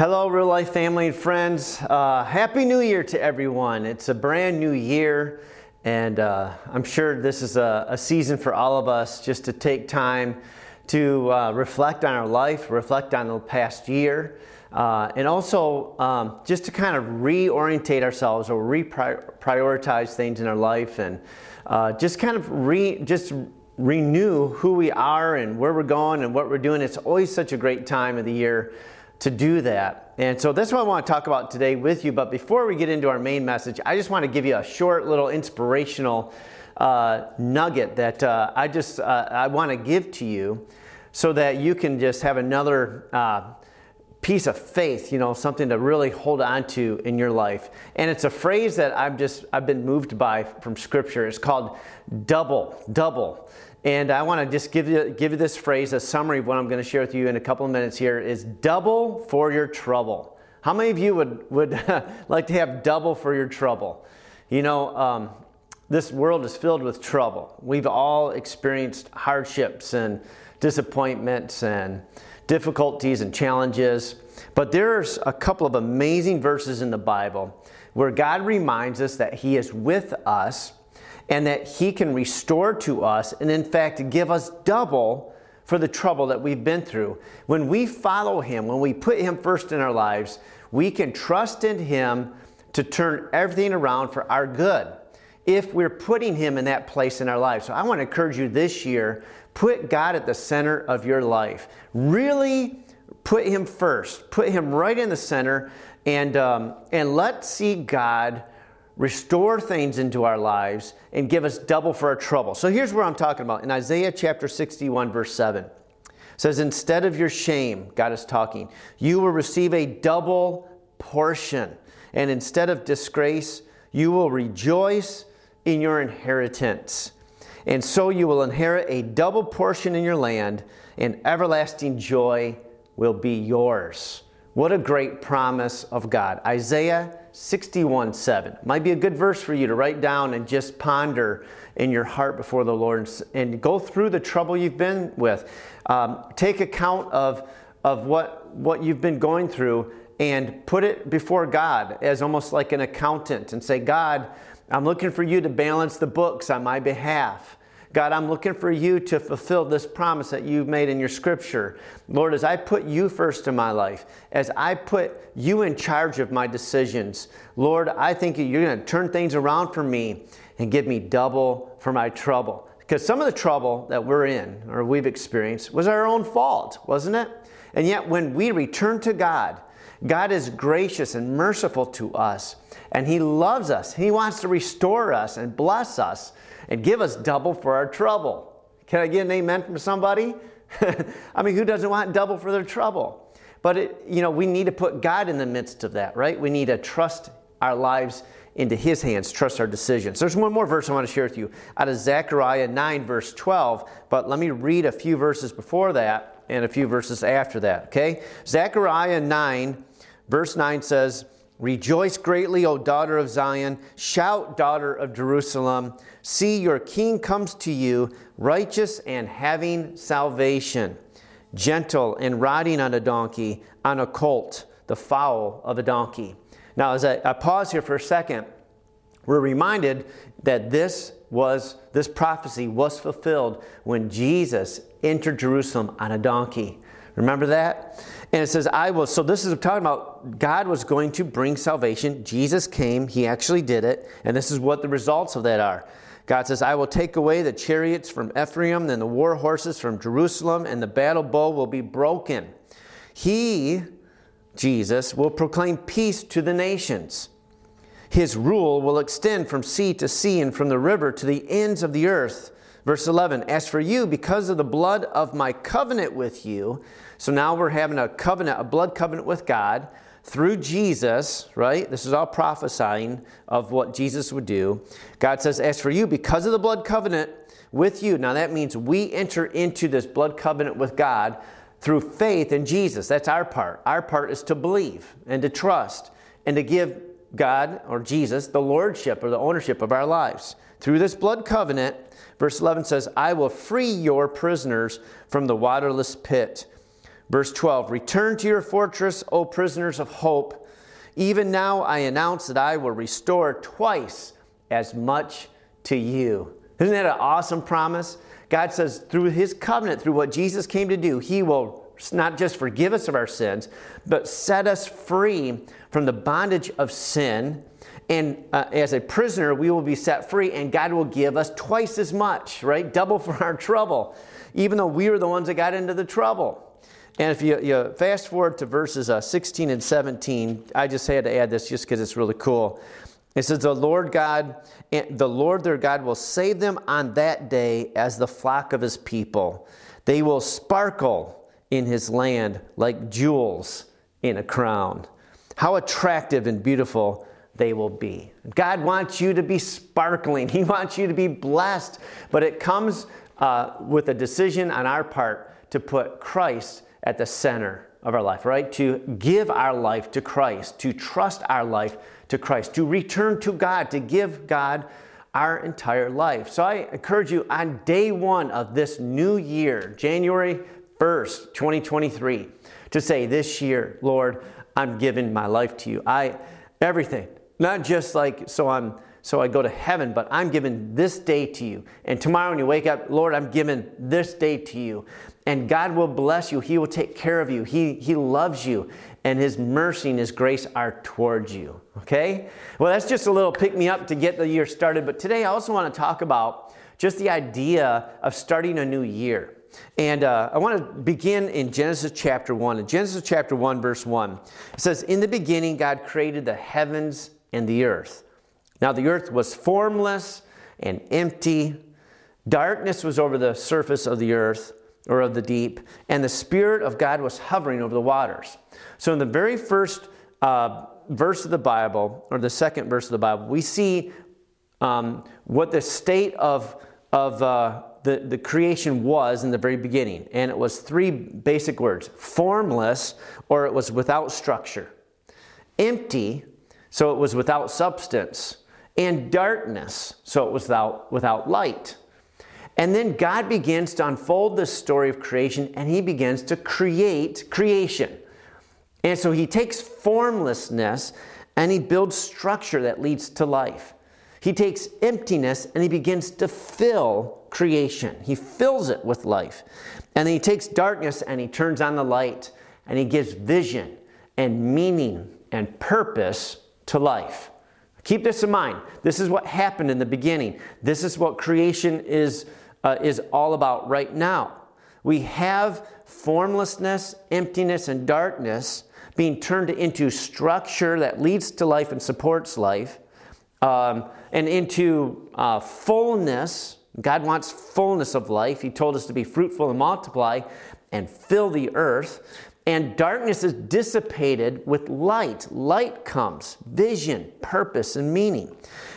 Hello, real life family and friends. Uh, Happy New Year to everyone. It's a brand new year, and uh, I'm sure this is a, a, season for all of us just to take time to uh, reflect on our life, reflect on the past year, uh, and also um, just to kind of reorientate ourselves or reprioritize things in our life and uh, just kind of re just renew who we are and where we're going and what we're doing. It's always such a great time of the year to do that. And so that's what I want to talk about today with you. But before we get into our main message, I just want to give you a short little inspirational uh, nugget that uh, I just uh, I want to give to you, so that you can just have another uh, piece of faith, you know, something to really hold on to in your life. And it's a phrase that I've just I've been moved by from Scripture. It's called double, double. And I want to just give you, give you this phrase, a summary of what I'm going to share with you in a couple of minutes here is double for your trouble. How many of you would, would like to have double for your trouble? You know, um, this world is filled with trouble. We've all experienced hardships and disappointments and difficulties and challenges. But there's a couple of amazing verses in the Bible where God reminds us that He is with us and that He can restore to us and, in fact, give us double for the trouble that we've been through. When we follow Him, when we put Him first in our lives, we can trust in Him to turn everything around for our good if we're putting Him in that place in our lives. So I want to encourage you this year put God at the center of your life. Really put Him first, put Him right in the center, and, um, and let's see God restore things into our lives, and give us double for our trouble. So here's where I'm talking about. In Isaiah chapter 61, verse 7, says, Instead of your shame, God is talking, you will receive a double portion. And instead of disgrace, you will rejoice in your inheritance. And so you will inherit a double portion in your land, and everlasting joy will be yours. What a great promise of God. Isaiah 61 7. Might be a good verse for you to write down and just ponder in your heart before the Lord and go through the trouble you've been with. Um, take account of, of what, what you've been going through and put it before God as almost like an accountant and say, God, I'm looking for you to balance the books on my behalf. God, I'm looking for you to fulfill this promise that you've made in your scripture. Lord, as I put you first in my life, as I put you in charge of my decisions, Lord, I think you're going to turn things around for me and give me double for my trouble. Because some of the trouble that we're in or we've experienced was our own fault, wasn't it? And yet, when we return to God, God is gracious and merciful to us, and He loves us. He wants to restore us and bless us and give us double for our trouble. Can I get an amen from somebody? I mean, who doesn't want double for their trouble? But it, you know, we need to put God in the midst of that, right? We need to trust our lives into His hands, trust our decisions. There's one more verse I want to share with you out of Zechariah 9, verse 12. But let me read a few verses before that and a few verses after that, okay? Zechariah 9, verse 9 says, Rejoice greatly, O daughter of Zion. Shout, daughter of Jerusalem. See, your king comes to you, righteous and having salvation, gentle and riding on a donkey, on a colt, the foal of a donkey. Now, as I, I pause here for a second, we're reminded that this was this prophecy was fulfilled when Jesus entered Jerusalem on a donkey. Remember that? And it says, I will. So this is talking about God was going to bring salvation. Jesus came, He actually did it. And this is what the results of that are. God says, I will take away the chariots from Ephraim and the war horses from Jerusalem, and the battle bow will be broken. He, Jesus, will proclaim peace to the nations. His rule will extend from sea to sea and from the river to the ends of the earth. Verse 11 As for you, because of the blood of my covenant with you, so now we're having a covenant, a blood covenant with God through Jesus, right? This is all prophesying of what Jesus would do. God says, As for you, because of the blood covenant with you, now that means we enter into this blood covenant with God through faith in Jesus. That's our part. Our part is to believe and to trust and to give God or Jesus the lordship or the ownership of our lives. Through this blood covenant, verse 11 says, I will free your prisoners from the waterless pit Verse 12 Return to your fortress, O prisoners of hope. Even now I announce that I will restore twice as much to you. Isn't that an awesome promise? God says through his covenant, through what Jesus came to do, he will not just forgive us of our sins, but set us free from the bondage of sin. And uh, as a prisoner, we will be set free, and God will give us twice as much, right? Double for our trouble, even though we were the ones that got into the trouble. And if you, you fast forward to verses uh, 16 and 17, I just had to add this just because it's really cool. It says, The Lord God, the Lord their God will save them on that day as the flock of his people. They will sparkle in his land like jewels in a crown. How attractive and beautiful they will be. God wants you to be sparkling, He wants you to be blessed, but it comes uh, with a decision on our part to put Christ at the center of our life, right? To give our life to Christ, to trust our life to Christ, to return to God, to give God our entire life. So I encourage you on day one of this new year, January 1st, 2023, to say, This year, Lord, I'm giving my life to you. I, everything, not just like so I'm so I go to heaven, but I'm giving this day to you. And tomorrow when you wake up, Lord, I'm giving this day to you. And God will bless you. He will take care of you. He, he loves you. And His mercy and His grace are towards you. Okay? Well, that's just a little pick me up to get the year started. But today I also want to talk about just the idea of starting a new year. And uh, I want to begin in Genesis chapter 1. In Genesis chapter 1, verse 1, it says, In the beginning, God created the heavens and the earth. Now the earth was formless and empty. Darkness was over the surface of the earth or of the deep, and the Spirit of God was hovering over the waters. So, in the very first uh, verse of the Bible, or the second verse of the Bible, we see um, what the state of, of uh, the, the creation was in the very beginning. And it was three basic words formless, or it was without structure, empty, so it was without substance, and darkness, so it was without, without light. And then God begins to unfold the story of creation and he begins to create creation. And so he takes formlessness and he builds structure that leads to life. He takes emptiness and he begins to fill creation. He fills it with life. And then he takes darkness and he turns on the light and he gives vision and meaning and purpose to life. Keep this in mind. This is what happened in the beginning. This is what creation is, uh, is all about right now. We have formlessness, emptiness, and darkness being turned into structure that leads to life and supports life, um, and into uh, fullness. God wants fullness of life. He told us to be fruitful and multiply and fill the earth and darkness is dissipated with light. Light comes, vision, purpose, and meaning.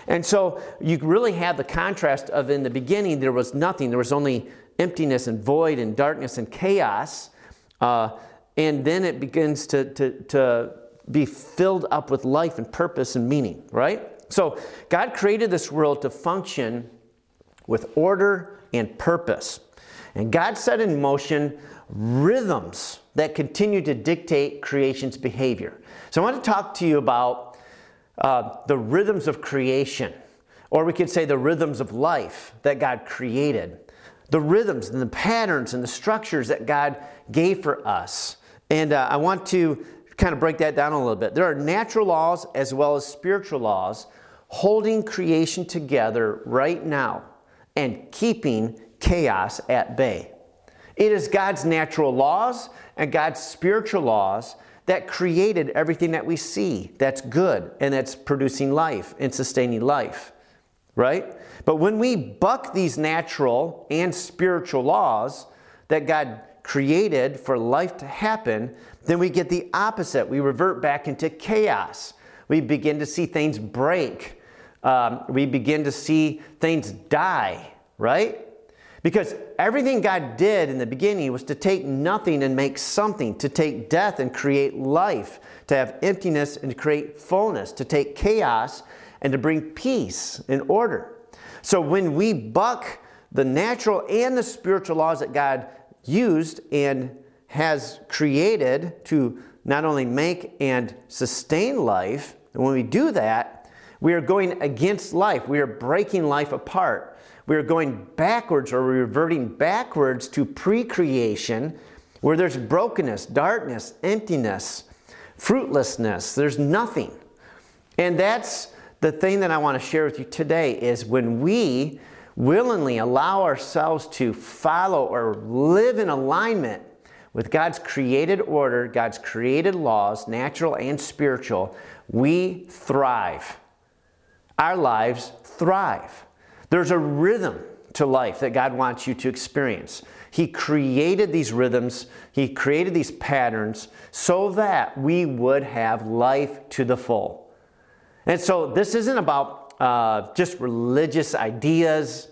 And so you really have the contrast of in the beginning, there was nothing, there was only emptiness and void and darkness and chaos. Uh, and then it begins to, to, to be filled up with life and purpose and meaning, right? So God created this world to function with order and purpose. And God set in motion rhythms that continue to dictate creation's behavior. So I want to talk to you about uh, the rhythms of creation, or we could say the rhythms of life that God created, the rhythms and the patterns and the structures that God gave for us. And uh, I want to kind of break that down a little bit. There are natural laws as well as spiritual laws holding creation together right now and keeping chaos at bay. It is God's natural laws and God's spiritual laws that created everything that we see that's good and that's producing life and sustaining life, right? But when we buck these natural and spiritual laws that God created for life to happen, then we get the opposite. We revert back into chaos. We begin to see things break. Um, we begin to see things die, right? Because everything God did in the beginning was to take nothing and make something, to take death and create life, to have emptiness and to create fullness, to take chaos and to bring peace and order. So when we buck the natural and the spiritual laws that God used and has created to not only make and sustain life, and when we do that, we are going against life. We are breaking life apart. We are going backwards or reverting backwards to pre creation where there's brokenness, darkness, emptiness, fruitlessness. There's nothing. And that's the thing that I want to share with you today is when we willingly allow ourselves to follow or live in alignment with God's created order, God's created laws, natural and spiritual, we thrive. Our lives thrive. There's a rhythm to life that God wants you to experience. He created these rhythms, He created these patterns so that we would have life to the full. And so this isn't about uh, just religious ideas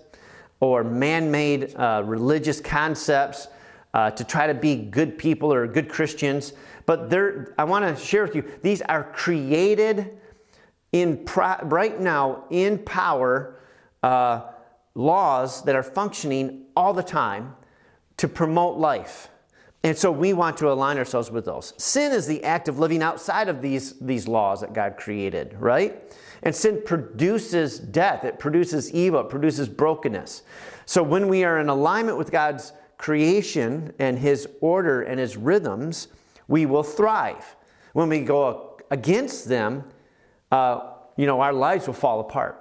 or man made uh, religious concepts uh, to try to be good people or good Christians. But I want to share with you, these are created in pro- right now in power uh, laws that are functioning all the time to promote life. And so we want to align ourselves with those. Sin is the act of living outside of these, these laws that God created, right? And sin produces death, it produces evil, it produces brokenness. So when we are in alignment with God's creation and His order and His rhythms, we will thrive. When we go against them, uh, you know, our lives will fall apart.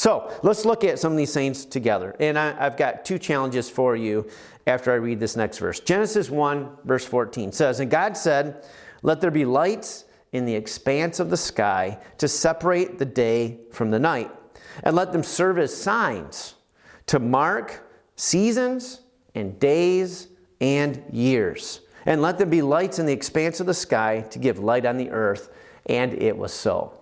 So let's look at some of these things together. And I, have got two challenges for you after I read this next verse. Genesis 1, verse 14 says, And God said, Let there be lights in the expanse of the sky to separate the day from the night, and let them serve as signs to mark seasons and days and years. And let them be lights in the expanse of the sky to give light on the earth. And it was so.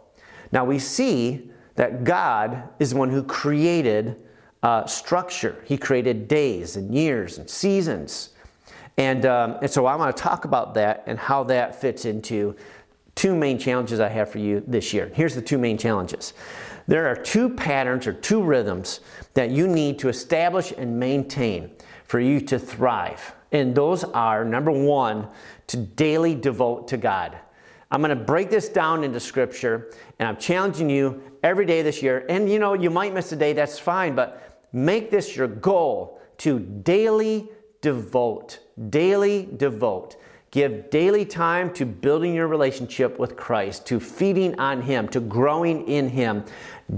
Now we see that God is the one who created uh, structure. He created days and years and seasons. And, um, and so I want to talk about that and how that fits into two main challenges I have for you this year. Here's the two main challenges. There are two patterns or two rhythms that you need to establish and maintain for you to thrive. And those are number one, to daily devote to God. I'm going to break this down into scripture and I'm challenging you every day this year. And you know, you might miss a day, that's fine, but make this your goal to daily devote. Daily devote. Give daily time to building your relationship with Christ, to feeding on Him, to growing in Him.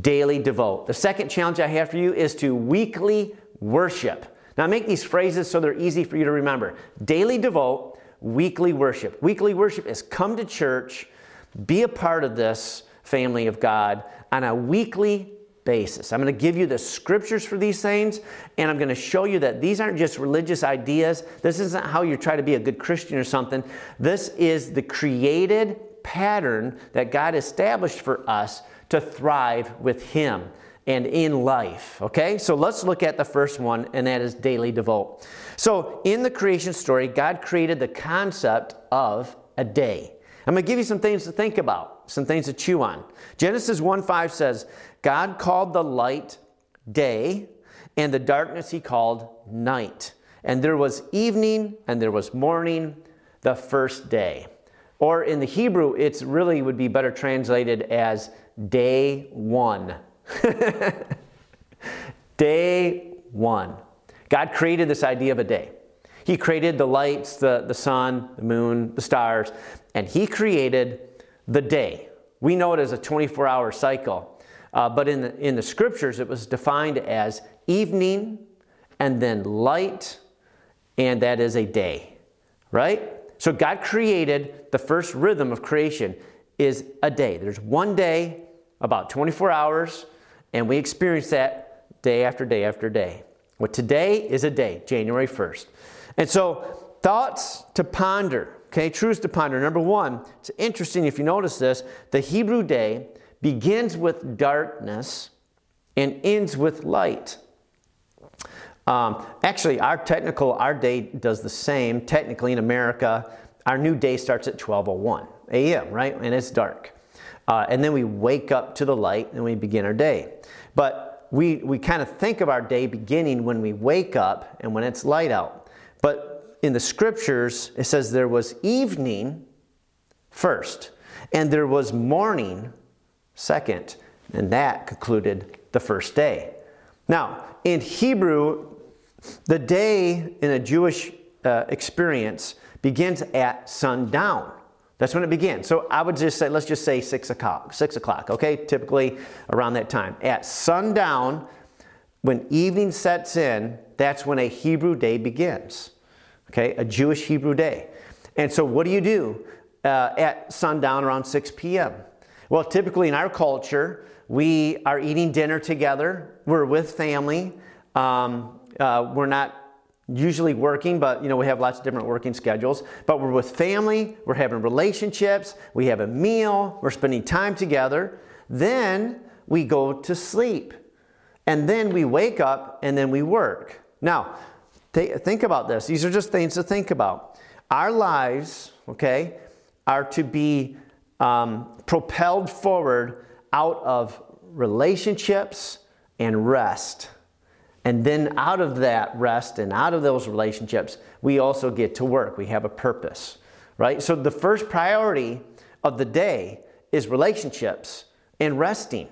Daily devote. The second challenge I have for you is to weekly worship. Now, make these phrases so they're easy for you to remember. Daily devote, weekly worship. Weekly worship is come to church, be a part of this family of God on a weekly basis. I'm going to give you the scriptures for these things, and I'm going to show you that these aren't just religious ideas. This isn't how you try to be a good Christian or something. This is the created pattern that God established for us to thrive with Him and in life. Okay, so let's look at the first one, and that is daily devote. So, in the creation story, God created the concept of a day. I'm going to give you some things to think about, some things to chew on. Genesis 1 5 says, God called the light day, and the darkness he called night. And there was evening and there was morning the first day. Or in the Hebrew, it really would be better translated as day one. day one. God created this idea of a day. He created the lights, the, the sun, the moon, the stars, and He created the day. We know it as a 24 hour cycle, uh, but in the, in the scriptures, it was defined as evening and then light, and that is a day, right? So God created the first rhythm of creation is a day. There's one day, about 24 hours, and we experience that day after day after day. Well, today is a day, January 1st. And so, thoughts to ponder, okay, truths to ponder. Number one, it's interesting if you notice this the Hebrew day begins with darkness and ends with light. Um, actually, our technical, our day does the same. Technically, in America, our new day starts at 12:01 a.m. Right, and it's dark, uh, and then we wake up to the light and we begin our day. But we we kind of think of our day beginning when we wake up and when it's light out. In the scriptures, it says there was evening first, and there was morning second, and that concluded the first day. Now, in Hebrew, the day in a Jewish uh, experience begins at sundown. That's when it begins. So I would just say, let's just say six o'clock. Six o'clock, okay? Typically around that time. At sundown, when evening sets in, that's when a Hebrew day begins. Okay, a Jewish Hebrew day. And so, what do you do uh, at sundown around 6 p.m.? Well, typically in our culture, we are eating dinner together. We're with family. Um, uh, we're not usually working, but you know we have lots of different working schedules. But we're with family. We're having relationships. We have a meal. We're spending time together. Then we go to sleep, and then we wake up, and then we work. Now, think about this. These are just things to think about. Our lives, okay, are to be um, propelled forward out of relationships and rest. And then out of that rest and out of those relationships, we also get to work. We have a purpose, right? So the first priority of the day is relationships and resting.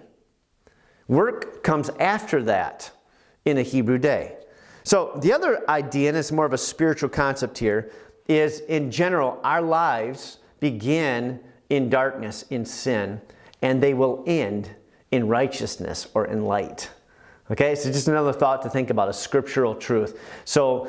Work comes after that in a Hebrew day. So the other idea, and it's more of a spiritual concept here, is in general, our lives begin in darkness, in sin, and they will end in righteousness or in light. Okay, so just another thought to think about a scriptural truth. So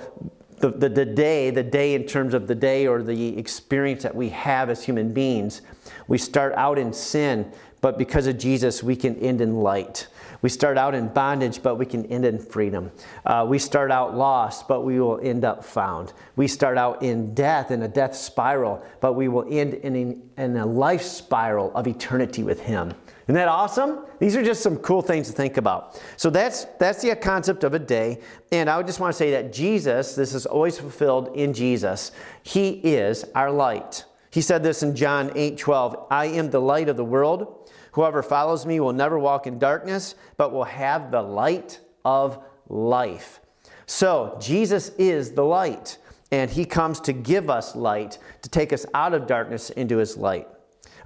the, the, the, day, the day in terms of the day or the experience that we have as human beings, we start out in sin, but because of Jesus, we can end in light. We start out in bondage, but we can end in freedom. Uh, we start out lost, but we will end up found. We start out in death, in a death spiral, but we will end in, in a life spiral of eternity with Him. Isn't that awesome? These are just some cool things to think about. So that's that's the concept of a day. And I would just want to say that Jesus, this is always fulfilled in Jesus. He is our light. He said this in John 8 12. I am the light of the world. Whoever follows me will never walk in darkness, but will have the light of life. So, Jesus is the light, and he comes to give us light, to take us out of darkness into his light.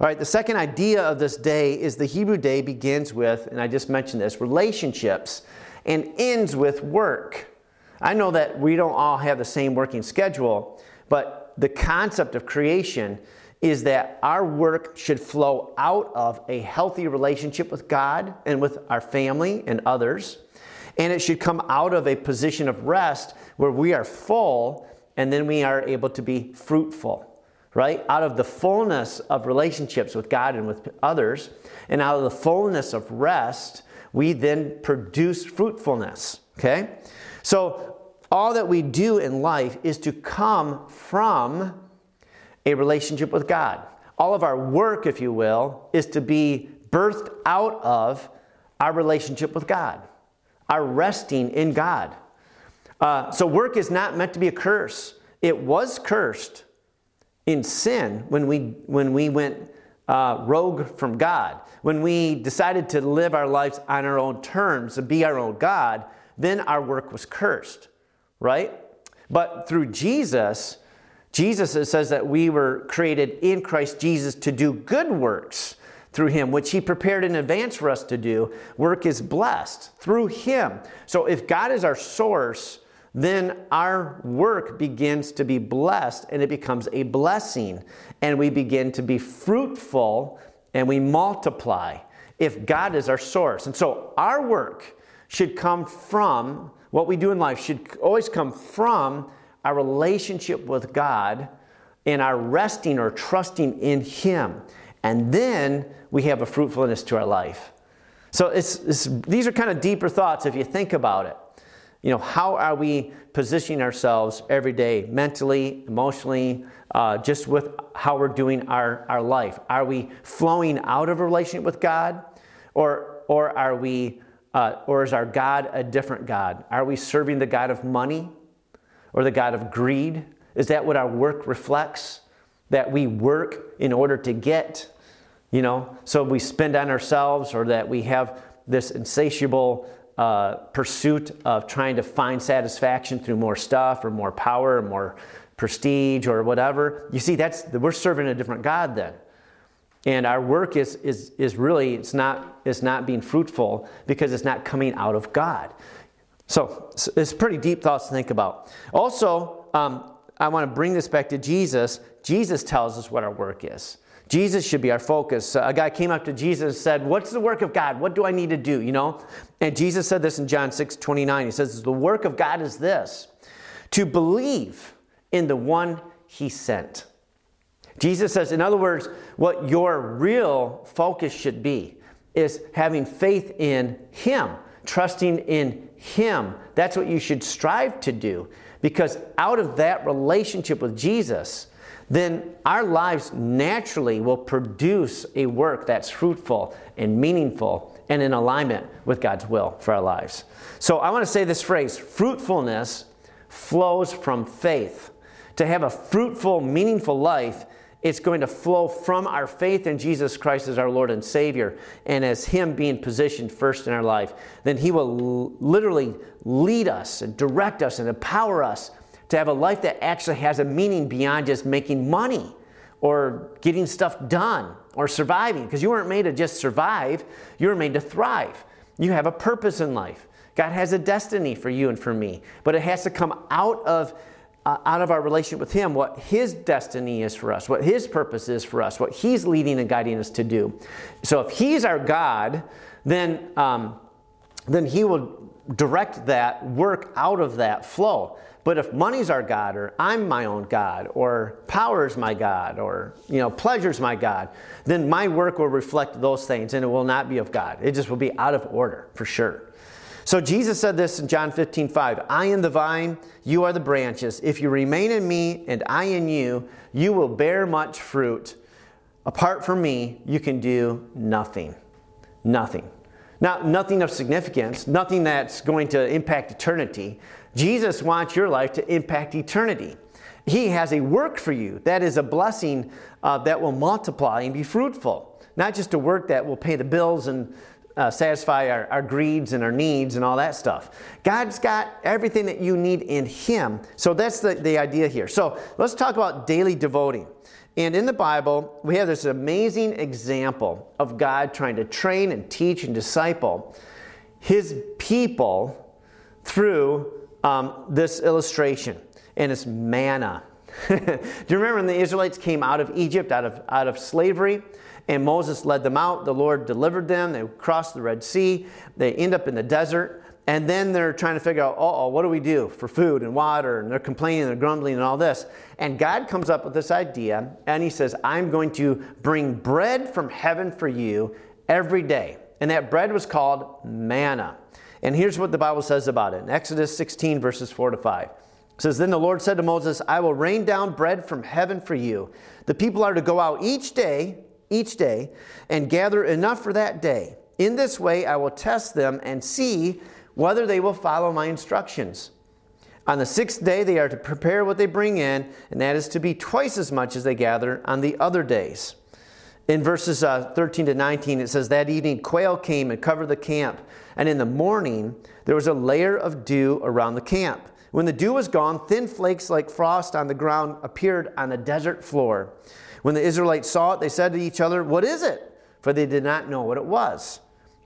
All right, the second idea of this day is the Hebrew day begins with, and I just mentioned this, relationships and ends with work. I know that we don't all have the same working schedule, but the concept of creation is that our work should flow out of a healthy relationship with God and with our family and others. And it should come out of a position of rest where we are full and then we are able to be fruitful, right? Out of the fullness of relationships with God and with others, and out of the fullness of rest, we then produce fruitfulness, okay? So, all that we do in life is to come from a relationship with God. All of our work, if you will, is to be birthed out of our relationship with God, our resting in God. Uh, so, work is not meant to be a curse. It was cursed in sin when we, when we went uh, rogue from God. When we decided to live our lives on our own terms, to be our own God, then our work was cursed, right? But through Jesus, Jesus says that we were created in Christ Jesus to do good works through him, which he prepared in advance for us to do. Work is blessed through him. So if God is our source, then our work begins to be blessed and it becomes a blessing. And we begin to be fruitful and we multiply if God is our source. And so our work should come from what we do in life, should always come from our relationship with God and our resting or trusting in Him. And then we have a fruitfulness to our life. So it's, it's, these are kind of deeper thoughts if you think about it. You know, how are we positioning ourselves every day, mentally, emotionally, uh, just with how we're doing our, our life? Are we flowing out of a relationship with God? Or, or are we, uh, or is our God a different God? Are we serving the God of money? Or the God of greed? Is that what our work reflects? That we work in order to get, you know, so we spend on ourselves or that we have this insatiable uh, pursuit of trying to find satisfaction through more stuff or more power or more prestige or whatever, you see, that's we're serving a different God then. And our work is, is, is really, it's not, it's not being fruitful because it's not coming out of God. So it's pretty deep thoughts to think about. Also, um, I want to bring this back to Jesus. Jesus tells us what our work is. Jesus should be our focus. A guy came up to Jesus and said, What's the work of God? What do I need to do? You know? And Jesus said this in John 6 29. He says, The work of God is this to believe in the one he sent. Jesus says, in other words, what your real focus should be is having faith in him, trusting in him. That's what you should strive to do because out of that relationship with Jesus, then our lives naturally will produce a work that's fruitful and meaningful and in alignment with God's will for our lives. So I want to say this phrase fruitfulness flows from faith. To have a fruitful, meaningful life, it's going to flow from our faith in Jesus Christ as our Lord and Savior and as Him being positioned first in our life. Then He will literally lead us and direct us and empower us to have a life that actually has a meaning beyond just making money or getting stuff done or surviving. Because you weren't made to just survive, you were made to thrive. You have a purpose in life. God has a destiny for you and for me, but it has to come out of uh, out of our relationship with Him what His destiny is for us, what His purpose is for us, what He's leading and guiding us to do. So if He's our God, then um, then He will direct that work out of that flow. But if money's our God, or I'm my own God, or power's my God, or you know, pleasure's my God, then my work will reflect those things and it will not be of God. It just will be out of order for sure. So Jesus said this in John 15, 5. I am the vine, you are the branches. If you remain in me and I in you, you will bear much fruit. Apart from me, you can do nothing. Nothing. Not nothing of significance, nothing that's going to impact eternity. Jesus wants your life to impact eternity. He has a work for you that is a blessing uh, that will multiply and be fruitful. Not just a work that will pay the bills and uh, satisfy our, our greeds and our needs and all that stuff. God's got everything that you need in Him. So that's the, the idea here. So let's talk about daily devoting. And in the Bible, we have this amazing example of God trying to train and teach and disciple His people through um, this illustration, and it's manna. Do you remember when the Israelites came out of Egypt, out of, out of slavery? And Moses led them out. The Lord delivered them. They crossed the Red Sea. They end up in the desert. And then they're trying to figure out, oh, what do we do for food and water? And they're complaining and they're grumbling and all this. And God comes up with this idea, and He says, I'm going to bring bread from heaven for you every day. And that bread was called manna. And here's what the Bible says about it in Exodus 16, verses 4 to 5. It says, Then the Lord said to Moses, I will rain down bread from heaven for you. The people are to go out each day, each day, and gather enough for that day. In this way, I will test them and see whether they will follow my instructions. On the sixth day, they are to prepare what they bring in, and that is to be twice as much as they gather on the other days. In verses uh, 13 to 19, it says, That evening quail came and covered the camp, and in the morning there was a layer of dew around the camp. When the dew was gone, thin flakes like frost on the ground appeared on the desert floor. When the Israelites saw it, they said to each other, What is it? For they did not know what it was.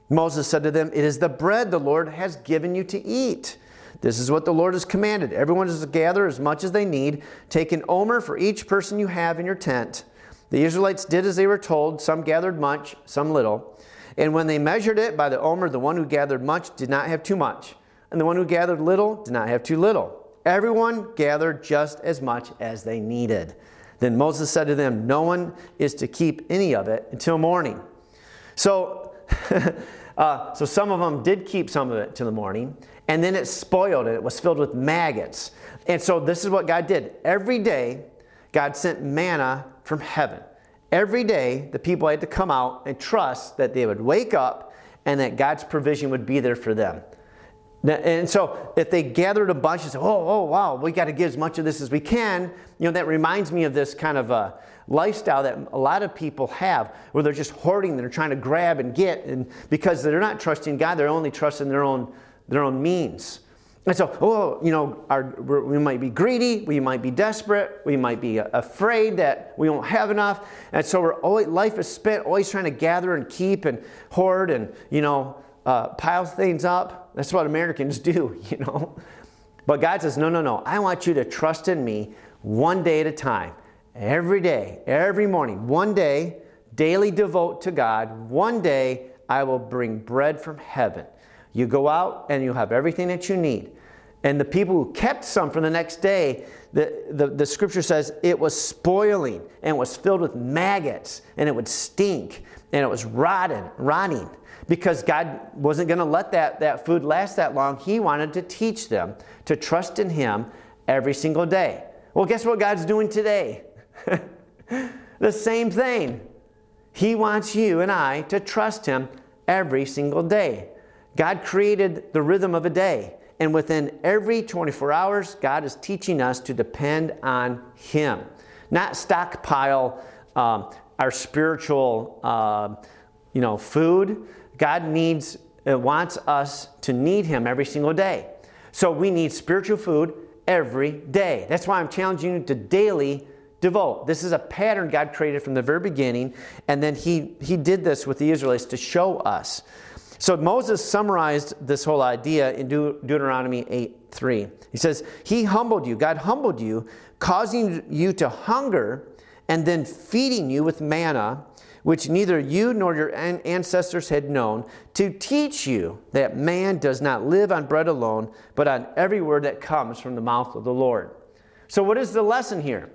Moses said to them, It is the bread the Lord has given you to eat. This is what the Lord has commanded. Everyone is to gather as much as they need. Take an omer for each person you have in your tent. The Israelites did as they were told. Some gathered much, some little. And when they measured it by the omer, the one who gathered much did not have too much, and the one who gathered little did not have too little. Everyone gathered just as much as they needed. Then Moses said to them, No one is to keep any of it until morning. So, uh, so some of them did keep some of it till the morning, and then it spoiled and it was filled with maggots. And so this is what God did. Every day, God sent manna from heaven. Every day, the people had to come out and trust that they would wake up and that God's provision would be there for them. And so, if they gathered a bunch and said, "Oh, oh, wow, we got to get as much of this as we can," you know, that reminds me of this kind of a lifestyle that a lot of people have, where they're just hoarding, they're trying to grab and get, and because they're not trusting God, they're only trusting their own their own means. And so, oh, you know, our, we might be greedy, we might be desperate, we might be afraid that we won't have enough. And so we're always, life is spent always trying to gather and keep and hoard and, you know, uh, pile things up. That's what Americans do, you know. But God says, no, no, no. I want you to trust in me one day at a time. Every day, every morning, one day, daily devote to God. One day, I will bring bread from heaven. You go out and you'll have everything that you need. And the people who kept some for the next day, the, the, the scripture says it was spoiling and was filled with maggots and it would stink and it was rotten, rotting because God wasn't going to let that, that food last that long. He wanted to teach them to trust in Him every single day. Well, guess what God's doing today? the same thing. He wants you and I to trust Him every single day. God created the rhythm of a day. And within every 24 hours, God is teaching us to depend on Him, not stockpile um, our spiritual, uh, you know, food. God needs, uh, wants us to need Him every single day. So we need spiritual food every day. That's why I'm challenging you to daily devote. This is a pattern God created from the very beginning, and then He He did this with the Israelites to show us. So Moses summarized this whole idea in De- Deuteronomy 8 3. He says, He humbled you, God humbled you, causing you to hunger, and then feeding you with manna, which neither you nor your ancestors had known, to teach you that man does not live on bread alone, but on every word that comes from the mouth of the Lord. So, what is the lesson here?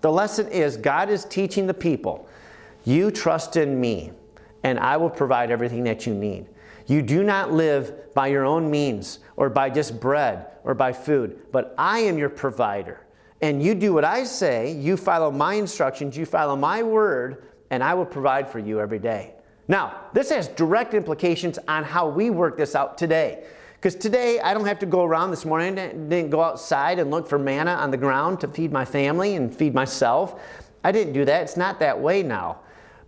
The lesson is God is teaching the people, you trust in me and I will provide everything that you need. You do not live by your own means or by just bread or by food, but I am your provider. And you do what I say, you follow my instructions, you follow my word, and I will provide for you every day. Now, this has direct implications on how we work this out today. Because today I don't have to go around this morning, I didn't go outside and look for manna on the ground to feed my family and feed myself. I didn't do that. It's not that way now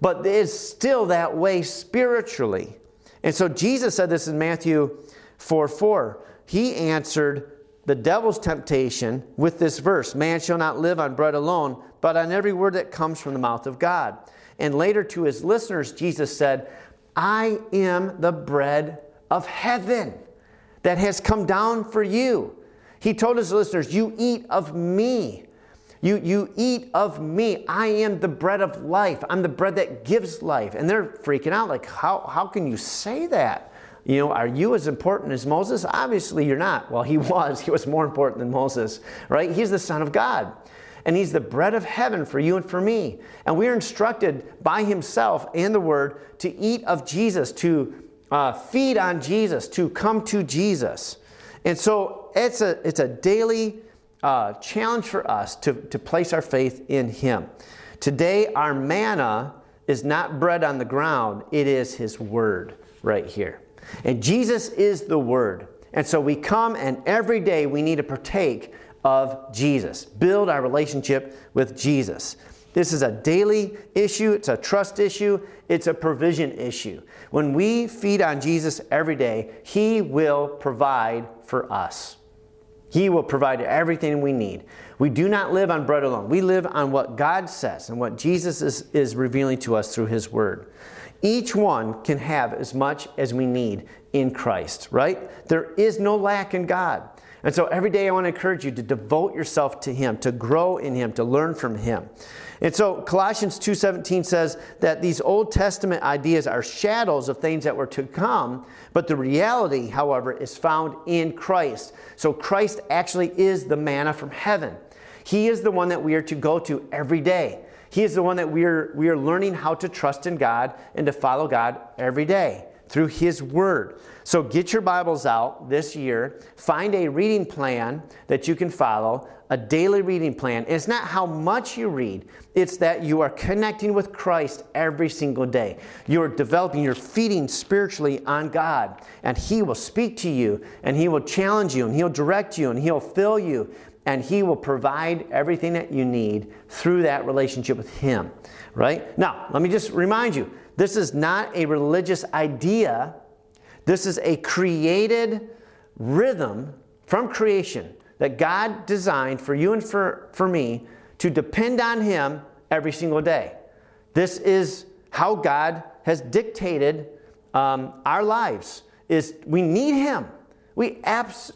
but it's still that way spiritually. And so Jesus said this in Matthew 4 4. He answered the devil's temptation with this verse Man shall not live on bread alone, but on every word that comes from the mouth of God. And later to his listeners, Jesus said, I am the bread of heaven that has come down for you. He told his listeners, You eat of me. You, you eat of me. I am the bread of life. I'm the bread that gives life. And they're freaking out like, how, how can you say that? You know, are you as important as Moses? Obviously, you're not. Well, he was. He was more important than Moses, right? He's the Son of God. And he's the bread of heaven for you and for me. And we are instructed by himself and the word to eat of Jesus, to uh, feed on Jesus, to come to Jesus. And so it's a, it's a daily uh, challenge for us to, to place our faith in Him. Today, our manna is not bread on the ground, it is His Word right here. And Jesus is the Word. And so we come, and every day we need to partake of Jesus, build our relationship with Jesus. This is a daily issue, it's a trust issue, it's a provision issue. When we feed on Jesus every day, He will provide for us. He will provide everything we need. We do not live on bread alone. We live on what God says and what Jesus is, is revealing to us through His Word. Each one can have as much as we need in Christ, right? There is no lack in God. And so every day I want to encourage you to devote yourself to Him, to grow in Him, to learn from Him. And so Colossians 2:17 says that these Old Testament ideas are shadows of things that were to come, but the reality, however, is found in Christ. So Christ actually is the manna from heaven. He is the one that we are to go to every day. He is the one that we are, we are learning how to trust in God and to follow God every day through His Word. So get your Bibles out this year, find a reading plan that you can follow, a daily reading plan. And it's not how much you read, it's that you are connecting with Christ every single day. You're developing, you're feeding spiritually on God, and He will speak to you, and He will challenge you, and He'll direct you, and He'll fill you, and He will provide everything that you need through that relationship with Him. Right? Now, let me just remind you this is not a religious idea, this is a created rhythm from creation that God designed for you and for, for me to depend on Him every single day. This is how God has dictated um, our lives. Is we need Him. We abs-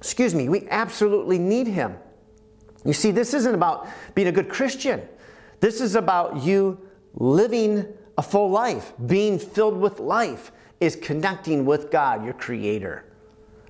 excuse me. We absolutely need Him. You see, this isn't about being a good Christian. This is about you living a full life, being filled with life, is connecting with God, your Creator.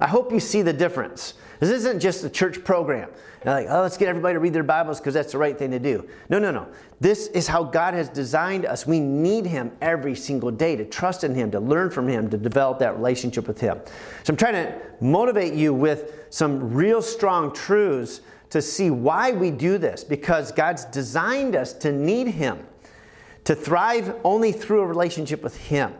I hope you see the difference. This isn't just a church program. You're like, oh, let's get everybody to read their Bibles because that's the right thing to do. No, no, no. This is how God has designed us. We need Him every single day to trust in Him, to learn from Him, to develop that relationship with Him. So I'm trying to motivate you with some real strong truths to see why we do this because God's designed us to need Him, to thrive only through a relationship with Him.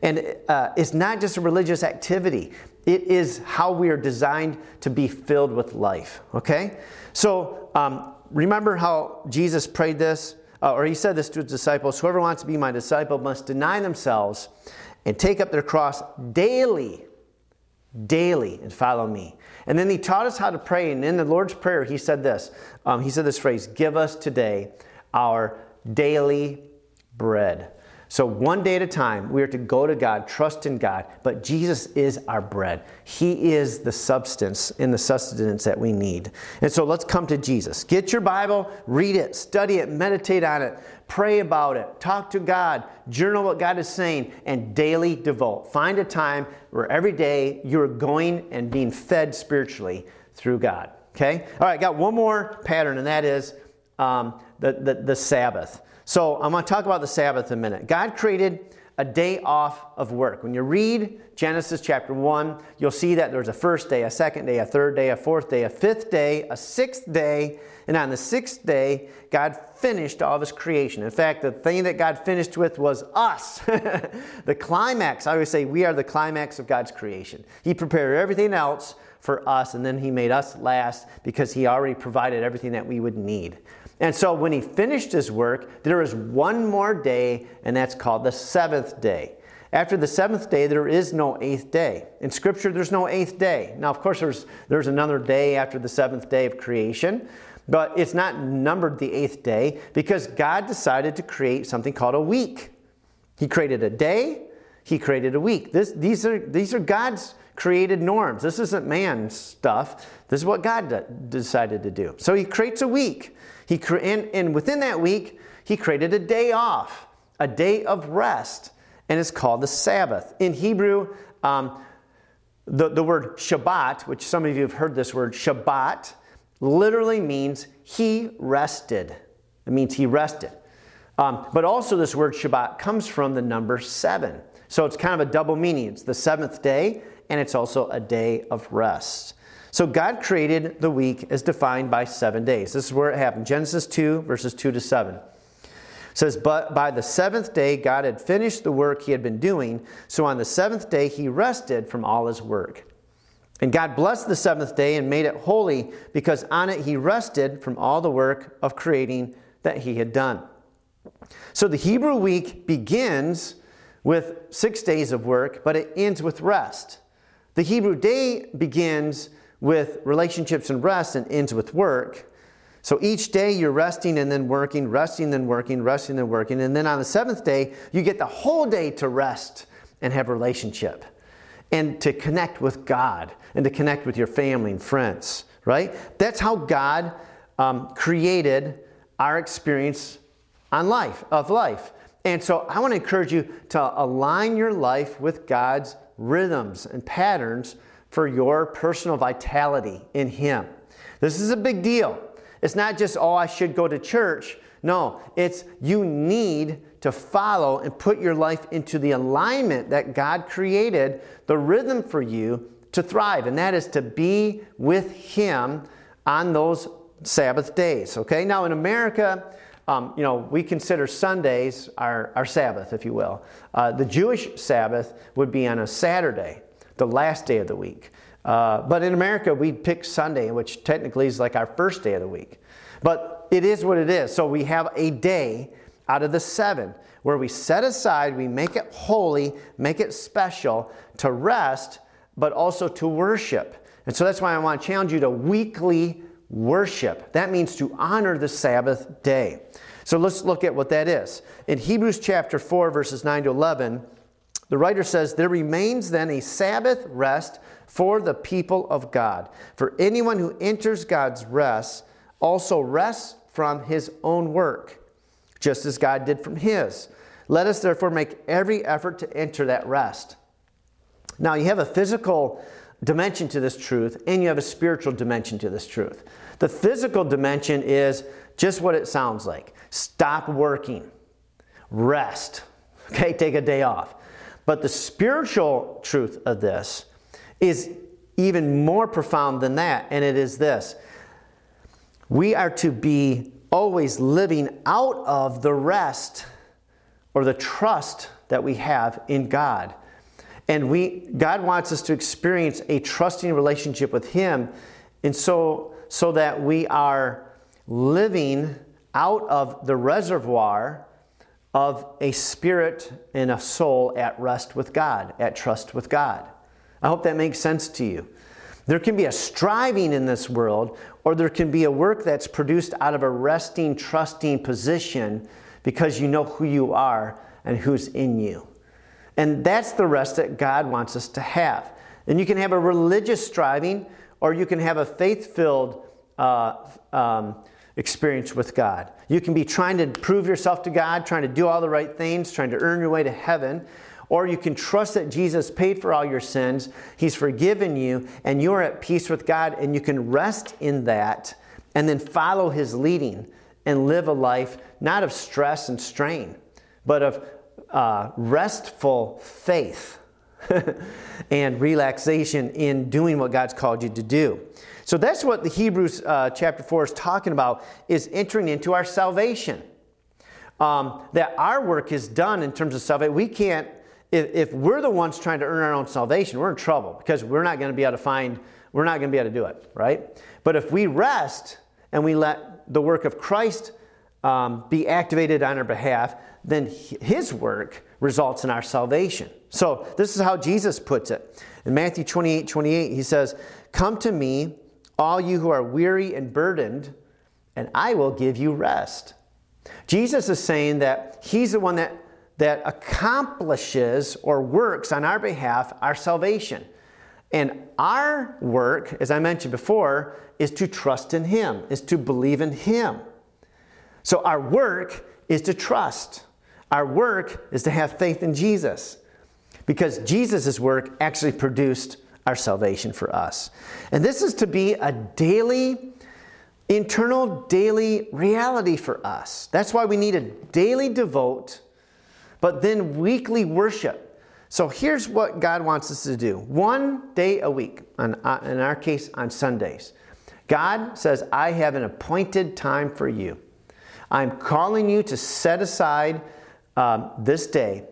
And uh, it's not just a religious activity, it is how we are designed to be filled with life. Okay? So um, remember how Jesus prayed this, uh, or he said this to his disciples Whoever wants to be my disciple must deny themselves and take up their cross daily, daily, and follow me. And then he taught us how to pray. And in the Lord's Prayer, he said this um, He said this phrase Give us today our daily bread. So, one day at a time, we are to go to God, trust in God, but Jesus is our bread. He is the substance and the sustenance that we need. And so, let's come to Jesus. Get your Bible, read it, study it, meditate on it, pray about it, talk to God, journal what God is saying, and daily devote. Find a time where every day you're going and being fed spiritually through God. Okay? All right, got one more pattern, and that is um, the, the, the Sabbath. So I'm going to talk about the Sabbath in a minute. God created a day off of work. When you read Genesis chapter 1, you'll see that there's a first day, a second day, a third day, a fourth day, a fifth day, a sixth day, and on the sixth day, God finished all of his creation. In fact, the thing that God finished with was us. the climax. I always say we are the climax of God's creation. He prepared everything else for us, and then he made us last because he already provided everything that we would need. And so when he finished his work, there is one more day, and that's called the seventh day. After the seventh day, there is no eighth day. In Scripture, there's no eighth day. Now, of course, there's, there's another day after the seventh day of creation, but it's not numbered the eighth day because God decided to create something called a week. He created a day, He created a week. This, these, are, these are God's created norms. This isn't man's stuff. This is what God decided to do. So He creates a week. He cre- and, and within that week, he created a day off, a day of rest, and it's called the Sabbath. In Hebrew, um, the, the word Shabbat, which some of you have heard this word, Shabbat, literally means he rested. It means he rested. Um, but also, this word Shabbat comes from the number seven. So it's kind of a double meaning. It's the seventh day, and it's also a day of rest. So God created the week as defined by seven days. This is where it happened. Genesis 2, verses 2 to 7. It says, But by the seventh day, God had finished the work he had been doing. So on the seventh day, he rested from all his work. And God blessed the seventh day and made it holy because on it he rested from all the work of creating that he had done. So the Hebrew week begins with six days of work, but it ends with rest. The Hebrew day begins with relationships and rest and ends with work. So each day you're resting and then working, resting then working, resting then working. And then on the seventh day, you get the whole day to rest and have relationship and to connect with God and to connect with your family and friends, right? That's how God um, created our experience on life, of life. And so I want to encourage you to align your life with God's rhythms and patterns for your personal vitality in Him. This is a big deal. It's not just, oh, I should go to church. No, it's you need to follow and put your life into the alignment that God created, the rhythm for you to thrive, and that is to be with Him on those Sabbath days. Okay, now in America, um, you know, we consider Sundays our, our Sabbath, if you will. Uh, the Jewish Sabbath would be on a Saturday the last day of the week. Uh, but in America, we pick Sunday, which technically is like our first day of the week. But it is what it is. So we have a day out of the seven where we set aside, we make it holy, make it special to rest, but also to worship. And so that's why I want to challenge you to weekly worship. That means to honor the Sabbath day. So let's look at what that is. In Hebrews chapter 4, verses 9 to 11, the writer says, There remains then a Sabbath rest for the people of God. For anyone who enters God's rest also rests from his own work, just as God did from his. Let us therefore make every effort to enter that rest. Now, you have a physical dimension to this truth, and you have a spiritual dimension to this truth. The physical dimension is just what it sounds like stop working, rest, okay, take a day off. But the spiritual truth of this is even more profound than that, and it is this we are to be always living out of the rest or the trust that we have in God. And we God wants us to experience a trusting relationship with him and so so that we are living out of the reservoir of a spirit and a soul at rest with God, at trust with God. I hope that makes sense to you. There can be a striving in this world, or there can be a work that's produced out of a resting, trusting position because you know who you are and who's in you. And that's the rest that God wants us to have. And you can have a religious striving, or you can have a faith filled uh, um, experience with God. You can be trying to prove yourself to God, trying to do all the right things, trying to earn your way to heaven. Or you can trust that Jesus paid for all your sins, He's forgiven you, and you're at peace with God, and you can rest in that and then follow His leading and live a life not of stress and strain, but of uh, restful faith and relaxation in doing what God's called you to do. So that's what the Hebrews uh, chapter 4 is talking about, is entering into our salvation. Um, that our work is done in terms of salvation. We can't, if, if we're the ones trying to earn our own salvation, we're in trouble because we're not going to be able to find, we're not going to be able to do it, right? But if we rest and we let the work of Christ um, be activated on our behalf, then his work results in our salvation. So this is how Jesus puts it. In Matthew 28 28, he says, Come to me, all you who are weary and burdened, and I will give you rest. Jesus is saying that he's the one that, that accomplishes or works on our behalf our salvation. And our work, as I mentioned before, is to trust in him, is to believe in him. So our work is to trust. Our work is to have faith in Jesus because Jesus' work actually produced our salvation for us. And this is to be a daily, internal, daily reality for us. That's why we need a daily devote, but then weekly worship. So here's what God wants us to do one day a week, uh, in our case, on Sundays. God says, I have an appointed time for you. I'm calling you to set aside um, this day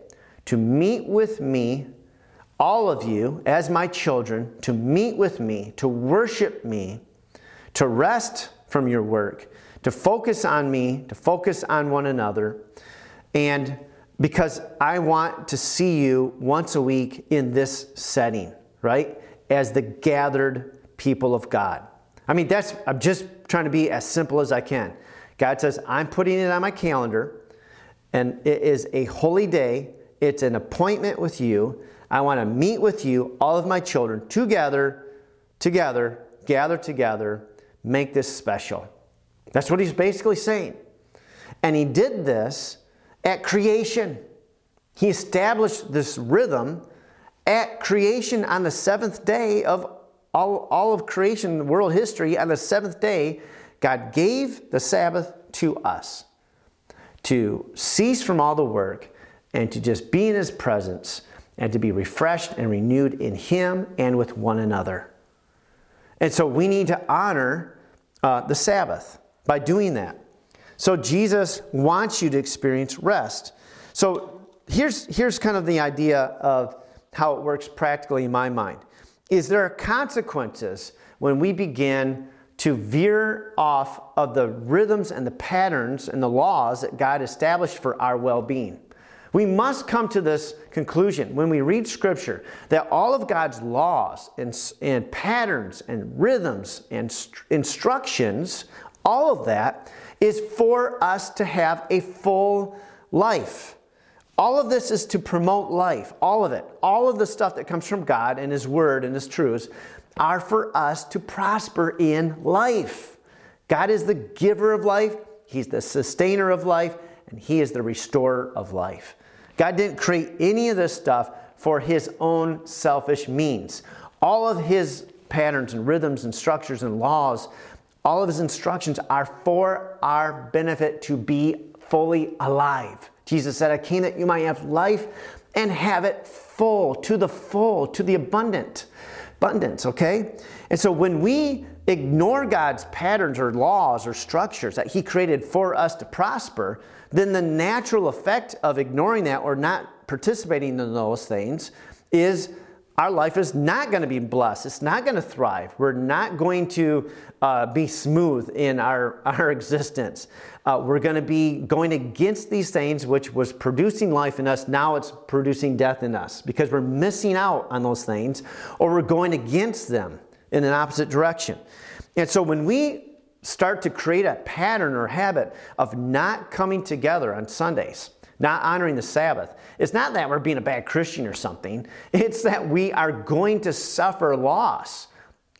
to meet with me, all of you, as my children, to meet with me, to worship me, to rest from your work, to focus on me, to focus on one another, and because I want to see you once a week in this setting, right? As the gathered people of God. I mean, that's, I'm just trying to be as simple as I can. God says, I'm putting it on my calendar and it is a holy day. It's an appointment with you. I want to meet with you, all of my children, together, together, gather together, make this special. That's what he's basically saying. And he did this at creation. He established this rhythm at creation on the seventh day of all, all of creation, world history. On the seventh day, God gave the Sabbath to us to cease from all the work and to just be in His presence and to be refreshed and renewed in Him and with one another. And so we need to honor uh, the Sabbath by doing that. So Jesus wants you to experience rest. So here's, here's kind of the idea of how it works practically in my mind. Is there are consequences when we begin to veer off of the rhythms and the patterns and the laws that God established for our well being. We must come to this conclusion when we read Scripture that all of God's laws and, and patterns and rhythms and st- instructions, all of that, is for us to have a full life. All of this is to promote life, all of it. All of the stuff that comes from God and His Word and His truths are for us to prosper in life. God is the giver of life, He's the sustainer of life, and He is the restorer of life. God didn't create any of this stuff for His own selfish means. All of His patterns and rhythms and structures and laws, all of His instructions are for our benefit to be fully alive. Jesus said, I came that you might have life and have it full, to the full, to the abundant. Abundance, okay? And so when we ignore God's patterns or laws or structures that He created for us to prosper, then the natural effect of ignoring that or not participating in those things is our life is not going to be blessed. It's not going to thrive. We're not going to uh, be smooth in our, our existence. Uh, we're going to be going against these things, which was producing life in us. Now it's producing death in us because we're missing out on those things or we're going against them in an opposite direction. And so when we start to create a pattern or habit of not coming together on Sundays, not honoring the Sabbath. It's not that we're being a bad Christian or something, it's that we are going to suffer loss.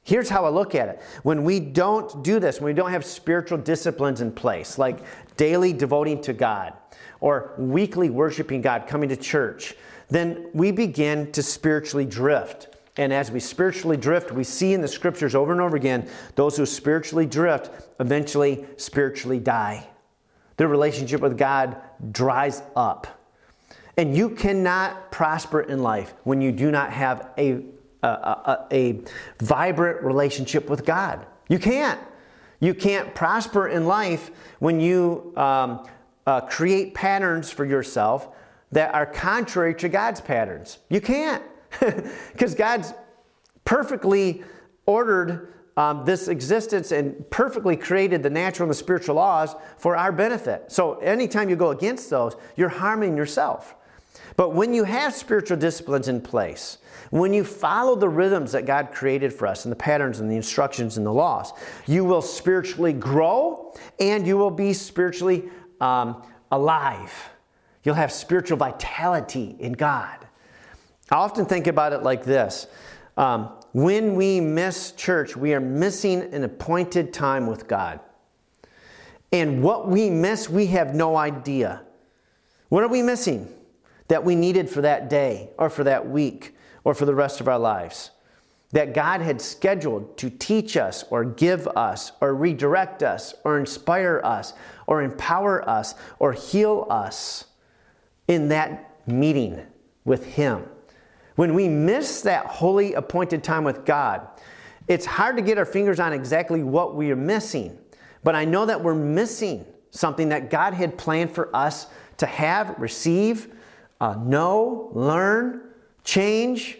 Here's how I look at it. When we don't do this, when we don't have spiritual disciplines in place, like daily devoting to God or weekly worshiping God, coming to church, then we begin to spiritually drift. And as we spiritually drift, we see in the scriptures over and over again those who spiritually drift eventually spiritually die. Their relationship with God dries up. And you cannot prosper in life when you do not have a, a, a, a vibrant relationship with God. You can't. You can't prosper in life when you um, uh, create patterns for yourself that are contrary to God's patterns. You can't. Because God's perfectly ordered um, this existence and perfectly created the natural and the spiritual laws for our benefit. So anytime you go against those, you're harming yourself. But when you have spiritual disciplines in place, when you follow the rhythms that God created for us and the patterns and the instructions and the laws, you will spiritually grow and you will be spiritually um, alive. You'll have spiritual vitality in God. I often think about it like this um, when we miss church, we are missing an appointed time with God. And what we miss, we have no idea. What are we missing that we needed for that day or for that week or for the rest of our lives? That God had scheduled to teach us or give us or redirect us or inspire us or empower us or heal us in that meeting with Him. When we miss that holy appointed time with God, it's hard to get our fingers on exactly what we are missing. But I know that we're missing something that God had planned for us to have, receive, uh, know, learn, change.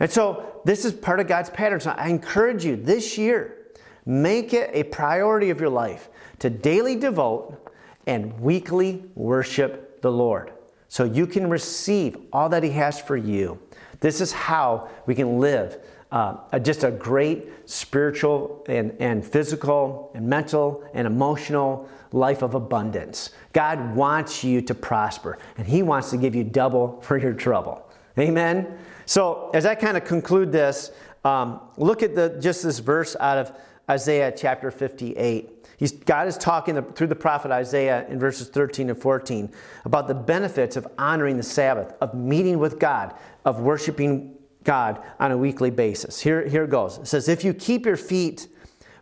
And so this is part of God's pattern. So I encourage you this year, make it a priority of your life to daily devote and weekly worship the Lord so you can receive all that He has for you. This is how we can live uh, just a great spiritual and, and physical and mental and emotional life of abundance. God wants you to prosper, and He wants to give you double for your trouble. Amen? So, as I kind of conclude this, um, look at the, just this verse out of Isaiah chapter 58. He's, God is talking through the prophet Isaiah in verses 13 and 14 about the benefits of honoring the Sabbath, of meeting with God, of worshiping God on a weekly basis. Here, here it goes. It says, If you keep your feet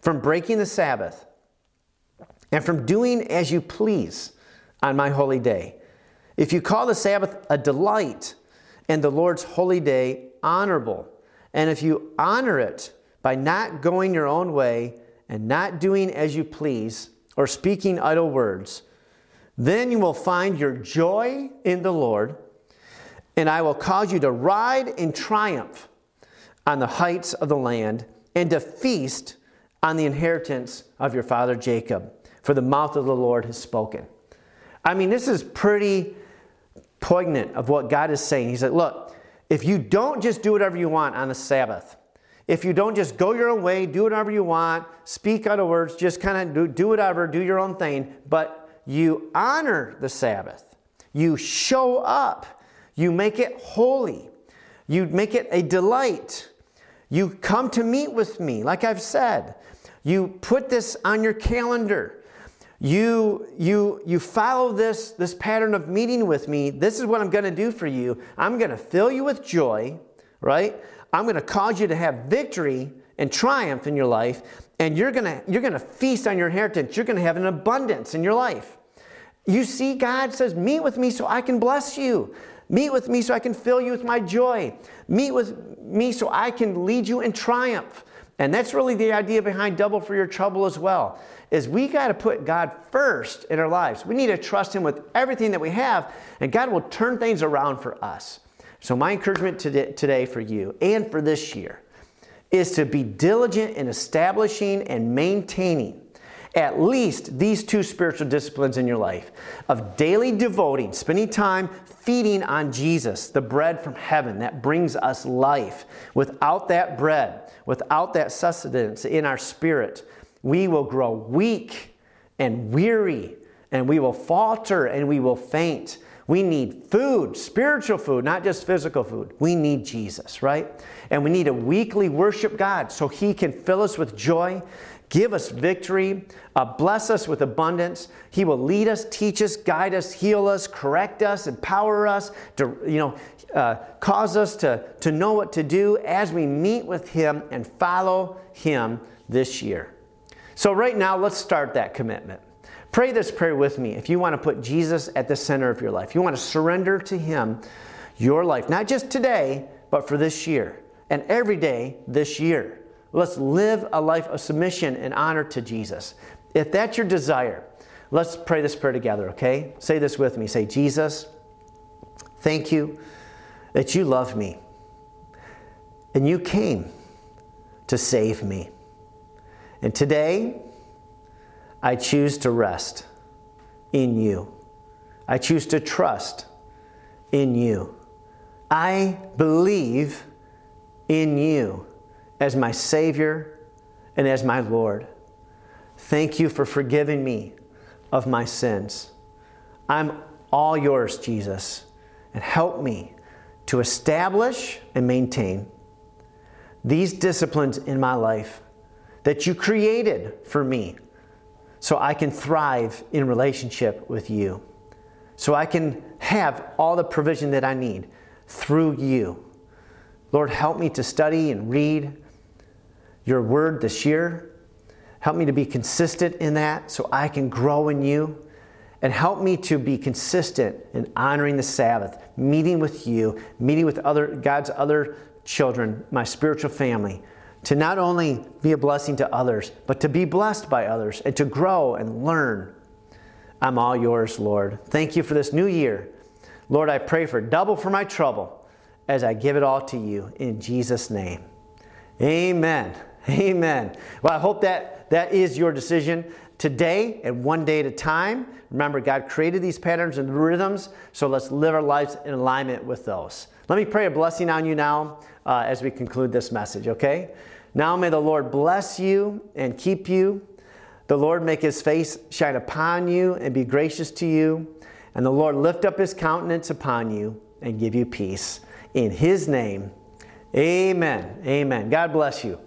from breaking the Sabbath and from doing as you please on my holy day, if you call the Sabbath a delight and the Lord's holy day honorable, and if you honor it by not going your own way, and not doing as you please or speaking idle words, then you will find your joy in the Lord, and I will cause you to ride in triumph on the heights of the land and to feast on the inheritance of your father Jacob, for the mouth of the Lord has spoken. I mean, this is pretty poignant of what God is saying. He said, Look, if you don't just do whatever you want on the Sabbath, if you don't just go your own way, do whatever you want, speak other words, just kind of do, do whatever, do your own thing, but you honor the Sabbath, you show up, you make it holy, you make it a delight, you come to meet with me, like I've said, you put this on your calendar. You, you, you follow this, this pattern of meeting with me. This is what I'm going to do for you. I'm going to fill you with joy, right? I'm going to cause you to have victory and triumph in your life, and you're going to, you're going to feast on your inheritance. You're going to have an abundance in your life. You see, God says, Meet with me so I can bless you. Meet with me so I can fill you with my joy. Meet with me so I can lead you in triumph. And that's really the idea behind double for your trouble as well. Is we got to put God first in our lives. We need to trust him with everything that we have and God will turn things around for us. So, my encouragement today for you and for this year is to be diligent in establishing and maintaining at least these two spiritual disciplines in your life of daily devoting, spending time feeding on Jesus, the bread from heaven that brings us life. Without that bread, without that sustenance in our spirit, we will grow weak and weary and we will falter and we will faint. We need food, spiritual food, not just physical food. We need Jesus, right? And we need to weekly worship God so He can fill us with joy, give us victory, uh, bless us with abundance. He will lead us, teach us, guide us, heal us, correct us, empower us, to, you know, uh, cause us to, to know what to do as we meet with Him and follow Him this year. So, right now, let's start that commitment. Pray this prayer with me if you want to put Jesus at the center of your life. You want to surrender to Him your life, not just today, but for this year and every day this year. Let's live a life of submission and honor to Jesus. If that's your desire, let's pray this prayer together, okay? Say this with me. Say, Jesus, thank you that you love me and you came to save me. And today, I choose to rest in you. I choose to trust in you. I believe in you as my Savior and as my Lord. Thank you for forgiving me of my sins. I'm all yours, Jesus, and help me to establish and maintain these disciplines in my life that you created for me so I can thrive in relationship with you. So I can have all the provision that I need through you. Lord, help me to study and read your word this year. Help me to be consistent in that so I can grow in you. And help me to be consistent in honoring the Sabbath, meeting with you, meeting with other God's other children, my spiritual family, to not only be a blessing to others, but to be blessed by others and to grow and learn. I'm all yours, Lord. Thank you for this new year. Lord, I pray for double for my trouble as I give it all to you in Jesus' name. Amen. Amen. Well, I hope that that is your decision today and one day at a time. Remember, God created these patterns and rhythms, so let's live our lives in alignment with those. Let me pray a blessing on you now uh, as we conclude this message, okay? Now may the Lord bless you and keep you. The Lord make his face shine upon you and be gracious to you. And the Lord lift up his countenance upon you and give you peace. In his name, amen. Amen. God bless you.